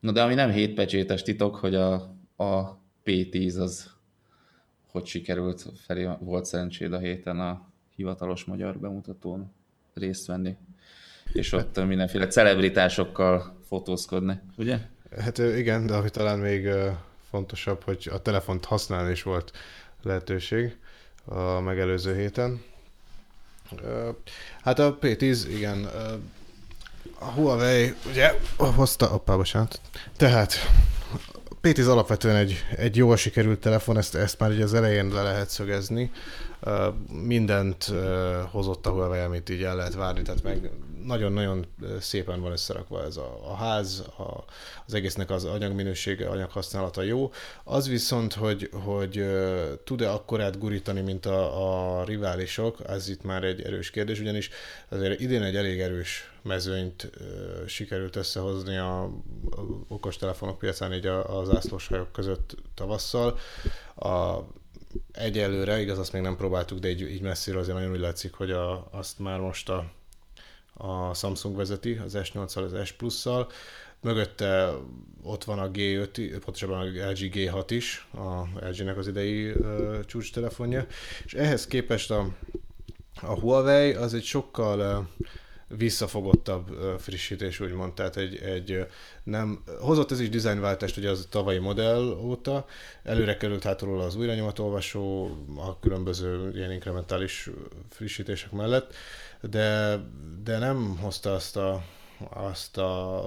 Na de ami nem hétpecsétes titok, hogy a, a P10 az hogy sikerült, felé volt szerencséd a héten a hivatalos magyar bemutatón részt venni, és ott mindenféle celebritásokkal fotózkodni, ugye? Hát igen, de ami talán még fontosabb, hogy a telefont használni is volt lehetőség a megelőző héten. Hát a P10, igen, a Huawei ugye hozta, oppá, bocsánat. Tehát P10 alapvetően egy, egy jól sikerült telefon, ezt, ezt már ugye az elején le lehet szögezni. Mindent hozott a Huawei, amit így el lehet várni, tehát meg nagyon-nagyon szépen van összerakva ez a, a ház, a, az egésznek az anyagminősége, anyaghasználata jó. Az viszont, hogy, hogy tud-e akkorát gurítani, mint a, a riválisok, ez itt már egy erős kérdés, ugyanis azért idén egy elég erős mezőnyt sikerült összehozni a, a okostelefonok piacán így a, az ászlóshajok között tavasszal. A, egyelőre, igaz, azt még nem próbáltuk, de így, így messziről azért nagyon úgy látszik, hogy a, azt már most a a Samsung vezeti, az S8-szal, az S Plus-szal. Mögötte ott van a G5, pontosabban a LG G6 is, a LG-nek az idei uh, csúcs és ehhez képest a, a Huawei az egy sokkal uh, visszafogottabb frissítés, úgymond, tehát egy, egy nem, hozott ez is dizájnváltást ugye az tavalyi modell óta, előre került hátulról az újranyomatolvasó, a különböző ilyen inkrementális frissítések mellett, de, de nem hozta azt a, azt a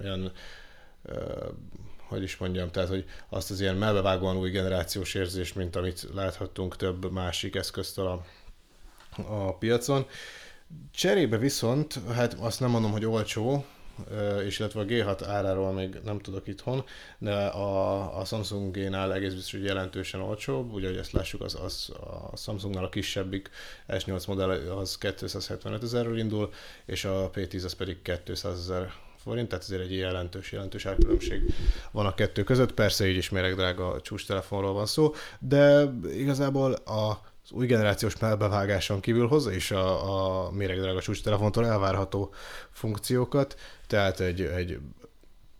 olyan hogy is mondjam, tehát hogy azt az ilyen melbevágóan új generációs érzést, mint amit láthattunk több másik eszköztől a, a piacon. Cserébe viszont, hát azt nem mondom, hogy olcsó, és illetve a G6 áráról még nem tudok itthon, de a, a Samsung-nál egész biztos, hogy jelentősen olcsóbb, ugye, hogy ezt lássuk, az, az a Samsungnál a kisebbik S8 modell az 275 ezerről indul, és a P10 az pedig 200 ezer forint, tehát ezért egy jelentős, jelentős árkülönbség van a kettő között. Persze így is drága csúcs telefonról van szó, de igazából a az új generációs melbevágáson kívül hozzá is a, a méregdrága csúcs elvárható funkciókat, tehát egy, egy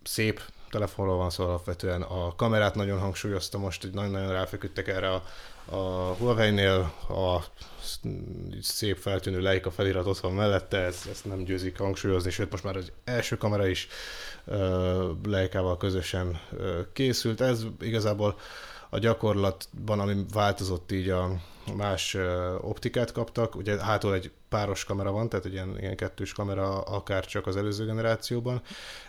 szép telefonról van szó alapvetően. A kamerát nagyon hangsúlyozta most, hogy nagyon-nagyon ráfeküdtek erre a, a Huawei-nél, a szép feltűnő Leica felirat ott van mellette, ezt, ezt nem győzik hangsúlyozni, sőt most már az első kamera is uh, Leica-val közösen uh, készült. Ez igazából a gyakorlatban, ami változott így a más optikát kaptak, ugye hátul egy páros kamera van, tehát egy ilyen, ilyen kettős kamera akár csak az előző generációban.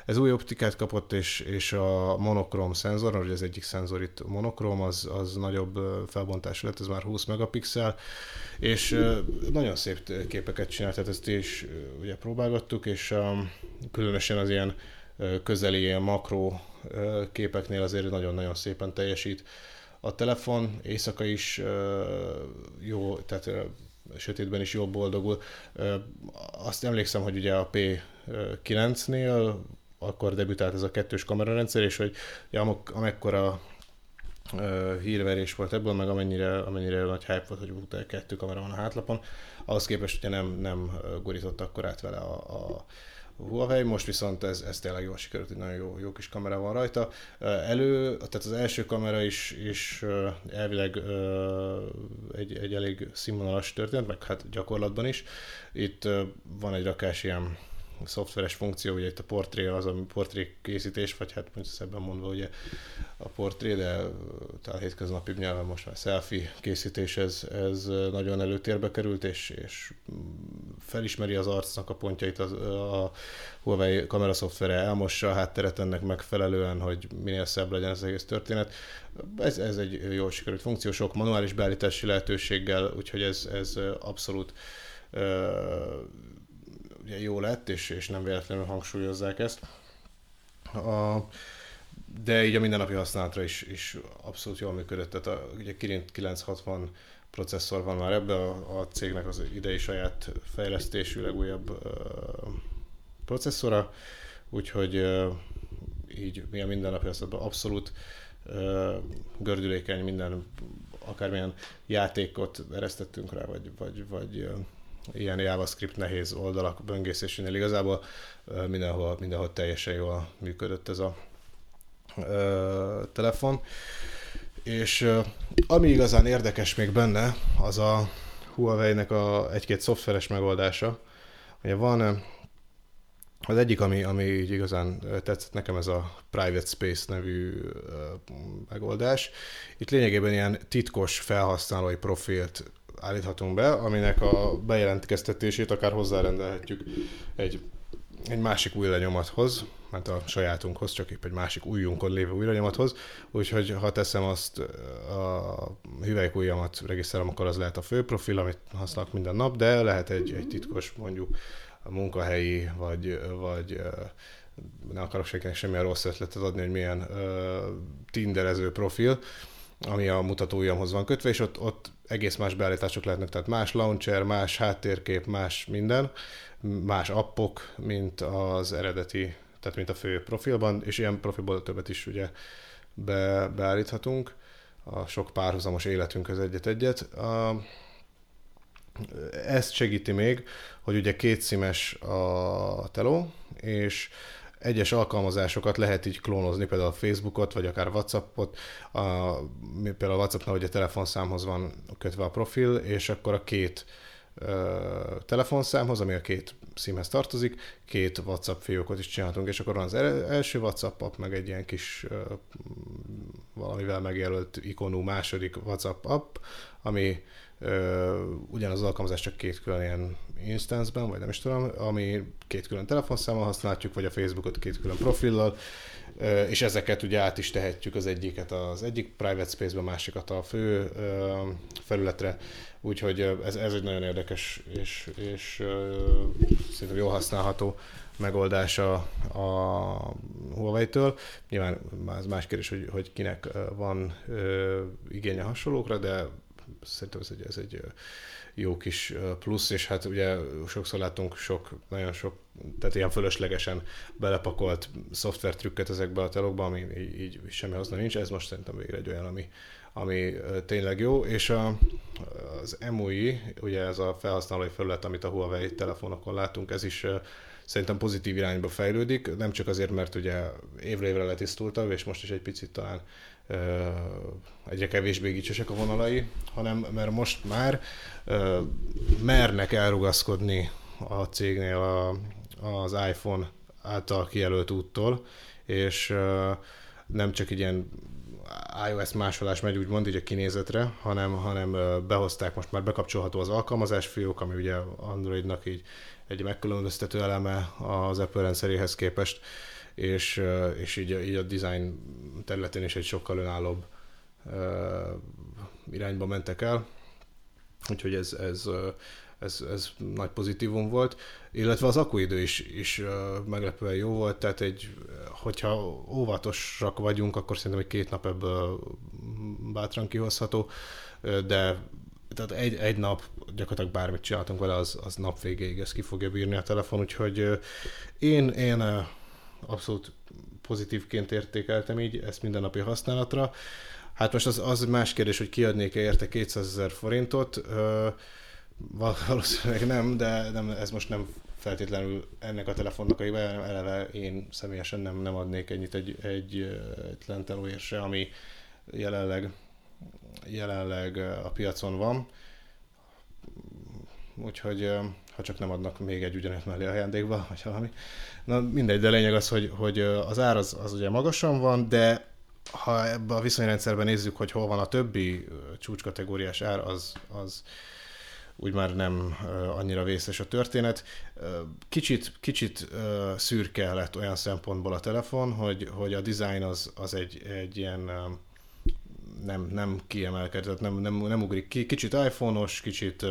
Ez új optikát kapott, és, és a monokrom szenzor, hogy az egyik szenzor itt monokrom, az, az nagyobb felbontású lett, ez már 20 megapixel, és nagyon szép képeket csinál, tehát ezt is ugye próbálgattuk, és különösen az ilyen közeli ilyen makro képeknél azért nagyon-nagyon szépen teljesít a telefon, éjszaka is jó, tehát sötétben is jól boldogul. Azt emlékszem, hogy ugye a P9-nél akkor debütált ez a kettős kamerarendszer, és hogy ja, amekkora hírverés volt ebből, meg amennyire, amennyire nagy hype volt, hogy utána kettő kamera van a hátlapon, ahhoz képest ugye nem, nem gurított akkor át vele a, a, Huawei, most viszont ez, ez tényleg jól sikerült, egy nagyon jó, jó kis kamera van rajta. Elő, tehát az első kamera is, is elvileg egy, egy elég színvonalas történet, meg hát gyakorlatban is. Itt van egy rakás ilyen szoftveres funkció, ugye itt a portré az a portré készítés, vagy hát mondjuk szebben mondva ugye a portré, de talán hétköznapi nyelven most már selfie készítés, ez, ez nagyon előtérbe került, és, és felismeri az arcnak a pontjait az, a Huawei kamera szoftvere, elmossa a hátteret ennek megfelelően, hogy minél szebb legyen az egész történet. Ez, ez egy jól sikerült funkció, sok manuális beállítási lehetőséggel, úgyhogy ez, ez abszolút ugye jó lett, és, és nem véletlenül hangsúlyozzák ezt. A, de így a mindennapi használatra is, is abszolút jól működött. Tehát a, ugye Kirin 960 processzor van már ebbe, a, a cégnek az idei saját fejlesztésű legújabb uh, processzora, úgyhogy uh, így mi a mindennapi használatban abszolút uh, gördülékeny minden, akármilyen játékot eresztettünk rá, vagy, vagy, vagy ilyen JavaScript nehéz oldalak böngészésénél igazából mindenhol, mindenhol teljesen jól működött ez a ö, telefon. És ö, ami igazán érdekes még benne, az a Huawei-nek a egy-két szoftveres megoldása. Ugye van az egyik, ami, ami így igazán tetszett nekem, ez a Private Space nevű megoldás. Itt lényegében ilyen titkos felhasználói profilt állíthatunk be, aminek a bejelentkeztetését akár hozzárendelhetjük egy, egy másik új lenyomathoz, mert a sajátunkhoz, csak épp egy másik újunkon lévő új lenyomathoz, úgyhogy ha teszem azt a hüvelykújjamat regisztrálom, akkor az lehet a fő profil, amit használok minden nap, de lehet egy, egy titkos mondjuk a munkahelyi, vagy, vagy ne akarok senkinek semmilyen rossz ötletet adni, hogy milyen uh, tinderező profil, ami a mutatóujjamhoz van kötve, és ott, ott egész más beállítások lehetnek, tehát más launcher, más háttérkép, más minden, más appok, mint az eredeti, tehát mint a fő profilban, és ilyen profilból többet is ugye be, beállíthatunk a sok párhuzamos életünkhöz egyet-egyet. A, ezt segíti még, hogy ugye két szimes a teló, és egyes alkalmazásokat lehet így klónozni, például a Facebookot, vagy akár Whatsappot. A, például a Whatsappnál ugye telefonszámhoz van kötve a profil, és akkor a két ö, telefonszámhoz, ami a két színhez tartozik, két WhatsApp fiókot is csináltunk, és akkor van az első WhatsApp app, meg egy ilyen kis ö, valamivel megjelölt ikonú második WhatsApp app, ami ugyanaz az alkalmazás csak két külön ilyen instance-ben, vagy nem is tudom, ami két külön telefonszámmal használjuk, vagy a Facebookot két külön profillal, és ezeket ugye át is tehetjük az egyiket az egyik private space-be, másikat a fő felületre, úgyhogy ez, ez egy nagyon érdekes és, és szerintem jól használható megoldása a Huawei-től. Nyilván az más kérdés, hogy, hogy kinek van igénye hasonlókra, de szerintem ez egy, ez egy jó kis plusz, és hát ugye sokszor látunk sok, nagyon sok, tehát ilyen fölöslegesen belepakolt szoftvertrükket ezekbe a telokba, ami így, így semmi haszna nincs, ez most szerintem végre egy olyan, ami, ami tényleg jó, és a, az MUI, ugye ez a felhasználói felület, amit a Huawei telefonokon látunk, ez is szerintem pozitív irányba fejlődik, nem csak azért, mert ugye évre évre letisztultabb, és most is egy picit talán egyre kevésbé gicsesek a vonalai, hanem mert most már mernek elrugaszkodni a cégnél a, az iPhone által kijelölt úttól, és nem csak egy ilyen iOS másolás megy úgymond így a kinézetre, hanem, hanem behozták, most már bekapcsolható az alkalmazás fiók, ami ugye Androidnak így egy megkülönböztető eleme az Apple rendszeréhez képest, és, és így, így a design területén is egy sokkal önállóbb irányba mentek el. Úgyhogy ez, ez, ez, ez nagy pozitívum volt, illetve az akuidő is, is meglepően jó volt, tehát egy, hogyha óvatosak vagyunk, akkor szerintem egy két nap ebből bátran kihozható, de tehát egy, egy nap gyakorlatilag bármit csináltunk vele, az, az nap végéig ezt ki fogja bírni a telefon, úgyhogy én, én abszolút pozitívként értékeltem így ezt mindennapi használatra. Hát most az, az más kérdés, hogy kiadnék-e érte 200 ezer forintot, valószínűleg nem, de nem, ez most nem feltétlenül ennek a telefonnak a hibája, eleve én személyesen nem, nem adnék ennyit egy, egy, egy lentelóért se, ami jelenleg, jelenleg a piacon van. Úgyhogy ha csak nem adnak még egy ugyanett mellé ajándékba, vagy valami. Na mindegy, de lényeg az, hogy, hogy az ár az, az ugye magasan van, de ha ebbe a viszonyrendszerben nézzük, hogy hol van a többi csúcskategóriás ár, az, az úgy már nem annyira vészes a történet. Kicsit, kicsit szürke lett olyan szempontból a telefon, hogy, hogy a design az, az egy, egy ilyen nem, nem kiemelkedett, nem, nem, nem ugrik ki. Kicsit iPhone-os, kicsit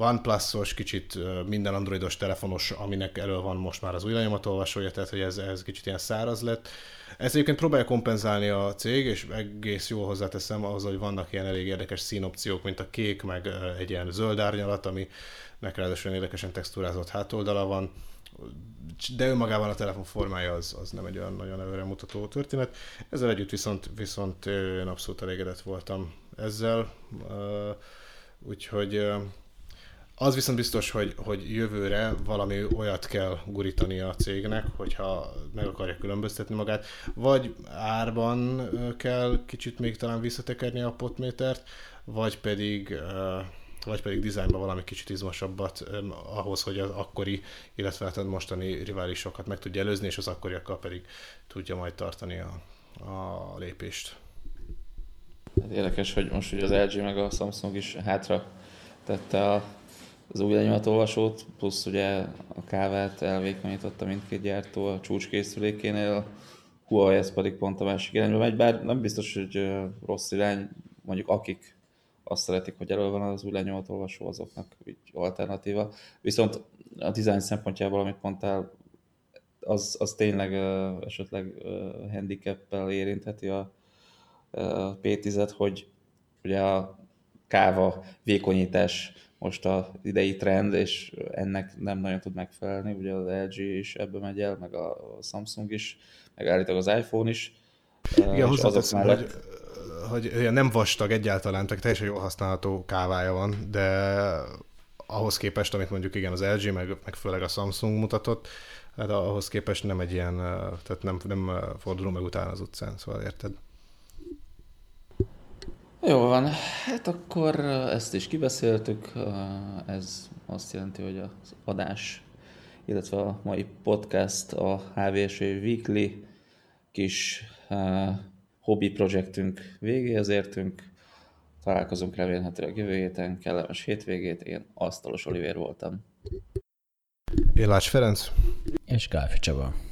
OnePlus-os, kicsit minden androidos telefonos, aminek elől van most már az új lenyomatolvasója, tehát hogy ez, ez kicsit ilyen száraz lett. Ezt egyébként próbálja kompenzálni a cég, és egész jól hozzáteszem ahhoz, hogy vannak ilyen elég érdekes színopciók, mint a kék, meg egy ilyen zöld árnyalat, ami ráadásul érdekesen textúrázott hátoldala van, de önmagában a telefon formája az, az nem egy olyan nagyon előre mutató történet. Ezzel együtt viszont, viszont én abszolút elégedett voltam ezzel, úgyhogy az viszont biztos, hogy, hogy jövőre valami olyat kell gurítani a cégnek, hogyha meg akarja különböztetni magát, vagy árban kell kicsit még talán visszatekerni a potmétert, vagy pedig vagy pedig dizájnban valami kicsit izmosabbat ahhoz, hogy az akkori, illetve hát mostani riválisokat meg tudja előzni, és az akkoriakkal pedig tudja majd tartani a, a lépést. Hát érdekes, hogy most ugye az LG meg a Samsung is hátra tette a az új lenyomatolvasót, plusz ugye a kávát elvékonyította mindkét gyártó a csúcskészülékénél, Huawei ez pedig pont a másik irányba megy, bár nem biztos, hogy rossz irány, mondjuk akik azt szeretik, hogy elő van az új lenyomatolvasó, azoknak így alternatíva. Viszont a design szempontjából, amit mondtál, az, az tényleg uh, esetleg uh, handicappel érintheti a uh, P10-et, hogy ugye a káva vékonyítás most az idei trend, és ennek nem nagyon tud megfelelni, ugye az LG is ebbe megy el, meg a Samsung is, meg állítólag az iPhone is. Igen, azok mellett... hogy, hogy nem vastag egyáltalán, tehát teljesen jól használható kávája van, de ahhoz képest, amit mondjuk igen az LG, meg, meg főleg a Samsung mutatott, hát ahhoz képest nem egy ilyen, tehát nem, nem fordulunk meg utána az utcán, szóval érted? Jó van, hát akkor ezt is kibeszéltük. Ez azt jelenti, hogy az adás, illetve a mai podcast a HVSV Weekly kis uh, hobby projektünk végéhez értünk. Találkozunk remélhetőleg jövő héten, kellemes hétvégét. Én Asztalos Olivér voltam. Én Lács Ferenc. És Kálfi Csaba.